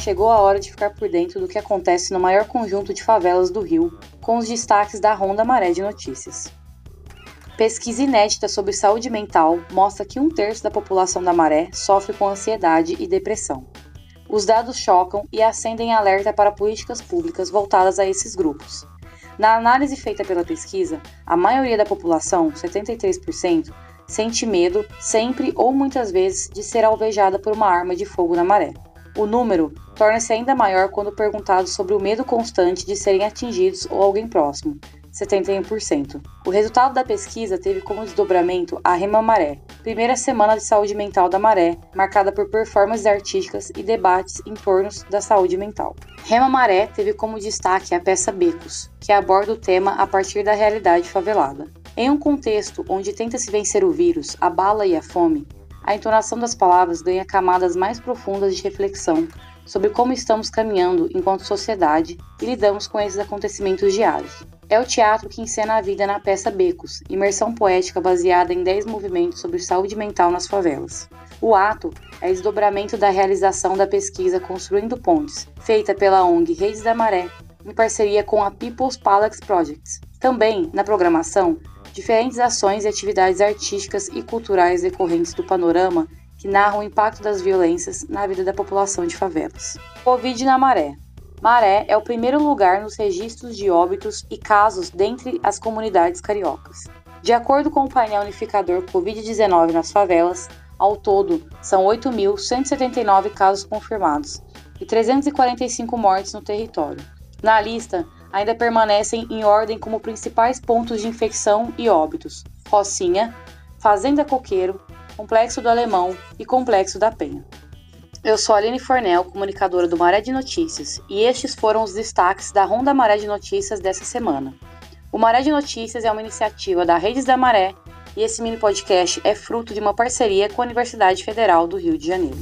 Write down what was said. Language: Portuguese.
chegou a hora de ficar por dentro do que acontece no maior conjunto de favelas do Rio, com os destaques da Ronda Maré de Notícias. Pesquisa inédita sobre saúde mental mostra que um terço da população da Maré sofre com ansiedade e depressão. Os dados chocam e acendem alerta para políticas públicas voltadas a esses grupos. Na análise feita pela pesquisa, a maioria da população, 73%, sente medo sempre ou muitas vezes de ser alvejada por uma arma de fogo na maré. O número torna-se ainda maior quando perguntado sobre o medo constante de serem atingidos ou alguém próximo, 71%. O resultado da pesquisa teve como desdobramento a Rema Maré, primeira semana de saúde mental da Maré, marcada por performances artísticas e debates em torno da saúde mental. Rema Maré teve como destaque a peça Becos, que aborda o tema a partir da realidade favelada. Em um contexto onde tenta-se vencer o vírus, a bala e a fome, a entonação das palavras ganha camadas mais profundas de reflexão sobre como estamos caminhando enquanto sociedade e lidamos com esses acontecimentos diários. É o teatro que encena a vida na peça Becos, imersão poética baseada em 10 movimentos sobre saúde mental nas favelas. O ato é desdobramento da realização da pesquisa Construindo Pontes, feita pela ONG Redes da Maré, em parceria com a People's Palace Projects. Também, na programação, diferentes ações e atividades artísticas e culturais decorrentes do panorama que narram o impacto das violências na vida da população de favelas. Covid na Maré. Maré é o primeiro lugar nos registros de óbitos e casos dentre as comunidades cariocas. De acordo com o painel unificador Covid-19 nas favelas, ao todo são 8.179 casos confirmados e 345 mortes no território. Na lista, ainda permanecem em ordem como principais pontos de infecção e óbitos: Rocinha, Fazenda Coqueiro, Complexo do Alemão e Complexo da Penha. Eu sou Aline Fornel, comunicadora do Maré de Notícias, e estes foram os destaques da Ronda Maré de Notícias dessa semana. O Maré de Notícias é uma iniciativa da Redes da Maré e esse mini podcast é fruto de uma parceria com a Universidade Federal do Rio de Janeiro.